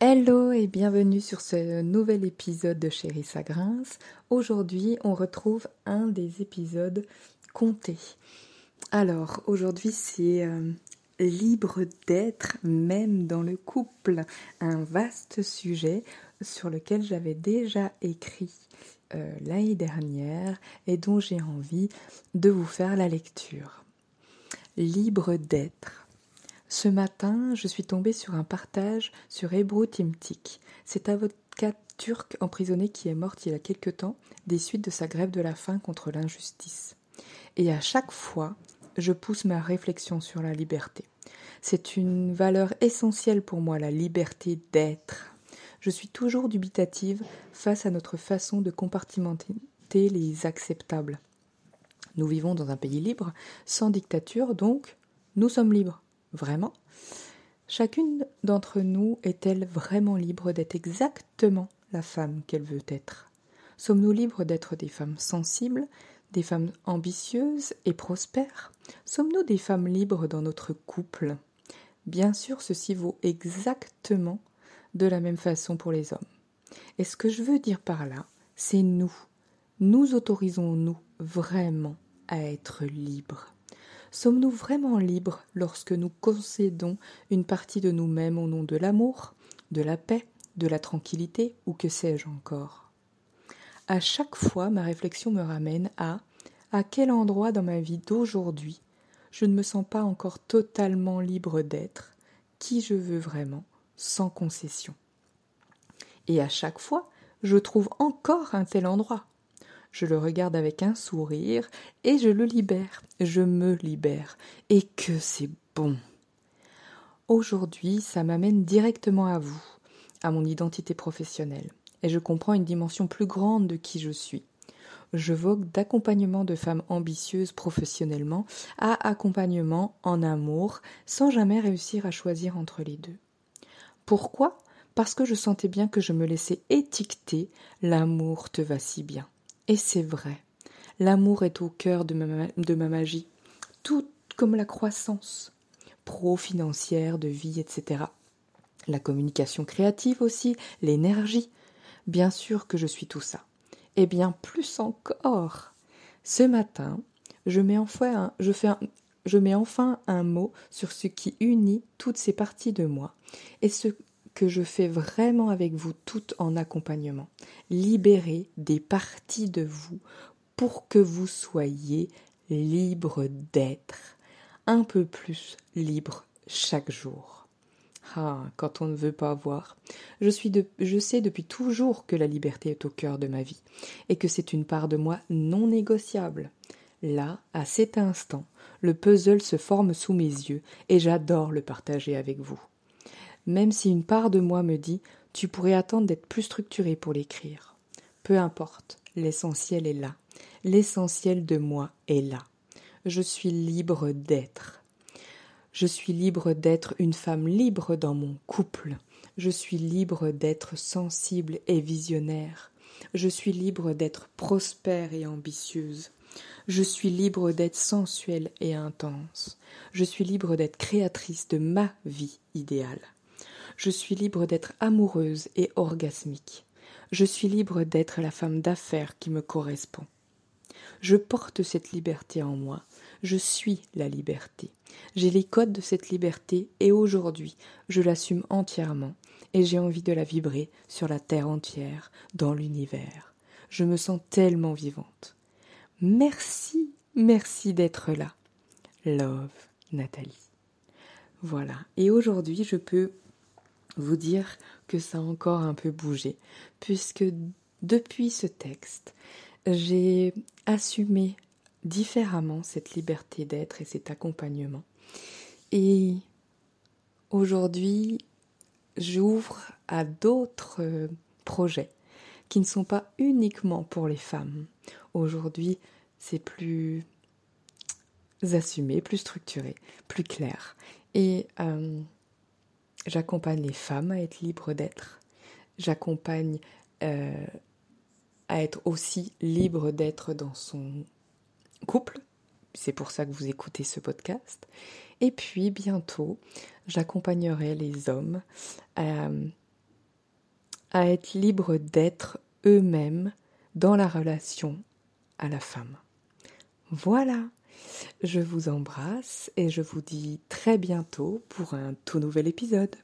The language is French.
Hello et bienvenue sur ce nouvel épisode de Chérie Sagrins. Aujourd'hui, on retrouve un des épisodes comptés. Alors, aujourd'hui, c'est euh, libre d'être, même dans le couple. Un vaste sujet sur lequel j'avais déjà écrit euh, l'année dernière et dont j'ai envie de vous faire la lecture. Libre d'être. Ce matin, je suis tombée sur un partage sur Ebru Timtik, cet avocat turc emprisonné qui est mort il y a quelque temps des suites de sa grève de la faim contre l'injustice. Et à chaque fois, je pousse ma réflexion sur la liberté. C'est une valeur essentielle pour moi, la liberté d'être. Je suis toujours dubitative face à notre façon de compartimenter les acceptables. Nous vivons dans un pays libre, sans dictature, donc nous sommes libres. Vraiment. Chacune d'entre nous est-elle vraiment libre d'être exactement la femme qu'elle veut être? Sommes-nous libres d'être des femmes sensibles, des femmes ambitieuses et prospères? Sommes-nous des femmes libres dans notre couple? Bien sûr, ceci vaut exactement de la même façon pour les hommes. Et ce que je veux dire par là, c'est nous. Nous autorisons-nous vraiment à être libres? Sommes-nous vraiment libres lorsque nous concédons une partie de nous-mêmes au nom de l'amour, de la paix, de la tranquillité ou que sais-je encore? À chaque fois, ma réflexion me ramène à à quel endroit dans ma vie d'aujourd'hui je ne me sens pas encore totalement libre d'être qui je veux vraiment, sans concession? Et à chaque fois, je trouve encore un tel endroit je le regarde avec un sourire et je le libère, je me libère, et que c'est bon. Aujourd'hui, ça m'amène directement à vous, à mon identité professionnelle, et je comprends une dimension plus grande de qui je suis. Je vogue d'accompagnement de femmes ambitieuses professionnellement à accompagnement en amour, sans jamais réussir à choisir entre les deux. Pourquoi? Parce que je sentais bien que je me laissais étiqueter l'amour te va si bien. Et c'est vrai, l'amour est au cœur de ma, magie, tout comme la croissance, pro-financière, de vie, etc. La communication créative aussi, l'énergie. Bien sûr que je suis tout ça. Et bien plus encore. Ce matin, je mets enfin un, je mets enfin un mot sur ce qui unit toutes ces parties de moi et ce que je fais vraiment avec vous toutes en accompagnement. Libérer des parties de vous pour que vous soyez libre d'être, un peu plus libre chaque jour. Ah, quand on ne veut pas voir. Je, je sais depuis toujours que la liberté est au cœur de ma vie et que c'est une part de moi non négociable. Là, à cet instant, le puzzle se forme sous mes yeux et j'adore le partager avec vous même si une part de moi me dit tu pourrais attendre d'être plus structuré pour l'écrire. Peu importe, l'essentiel est là. L'essentiel de moi est là. Je suis libre d'être. Je suis libre d'être une femme libre dans mon couple. Je suis libre d'être sensible et visionnaire. Je suis libre d'être prospère et ambitieuse. Je suis libre d'être sensuelle et intense. Je suis libre d'être créatrice de ma vie idéale. Je suis libre d'être amoureuse et orgasmique. Je suis libre d'être la femme d'affaires qui me correspond. Je porte cette liberté en moi. Je suis la liberté. J'ai les codes de cette liberté et aujourd'hui, je l'assume entièrement et j'ai envie de la vibrer sur la terre entière, dans l'univers. Je me sens tellement vivante. Merci, merci d'être là. Love, Nathalie. Voilà. Et aujourd'hui, je peux vous dire que ça a encore un peu bougé, puisque depuis ce texte, j'ai assumé différemment cette liberté d'être et cet accompagnement. Et aujourd'hui, j'ouvre à d'autres projets qui ne sont pas uniquement pour les femmes. Aujourd'hui, c'est plus assumé, plus structuré, plus clair. Et euh, J'accompagne les femmes à être libres d'être. J'accompagne euh, à être aussi libre d'être dans son couple. C'est pour ça que vous écoutez ce podcast. Et puis bientôt, j'accompagnerai les hommes à à être libres d'être eux-mêmes dans la relation à la femme. Voilà, je vous embrasse et je vous dis très bientôt pour un tout nouvel épisode.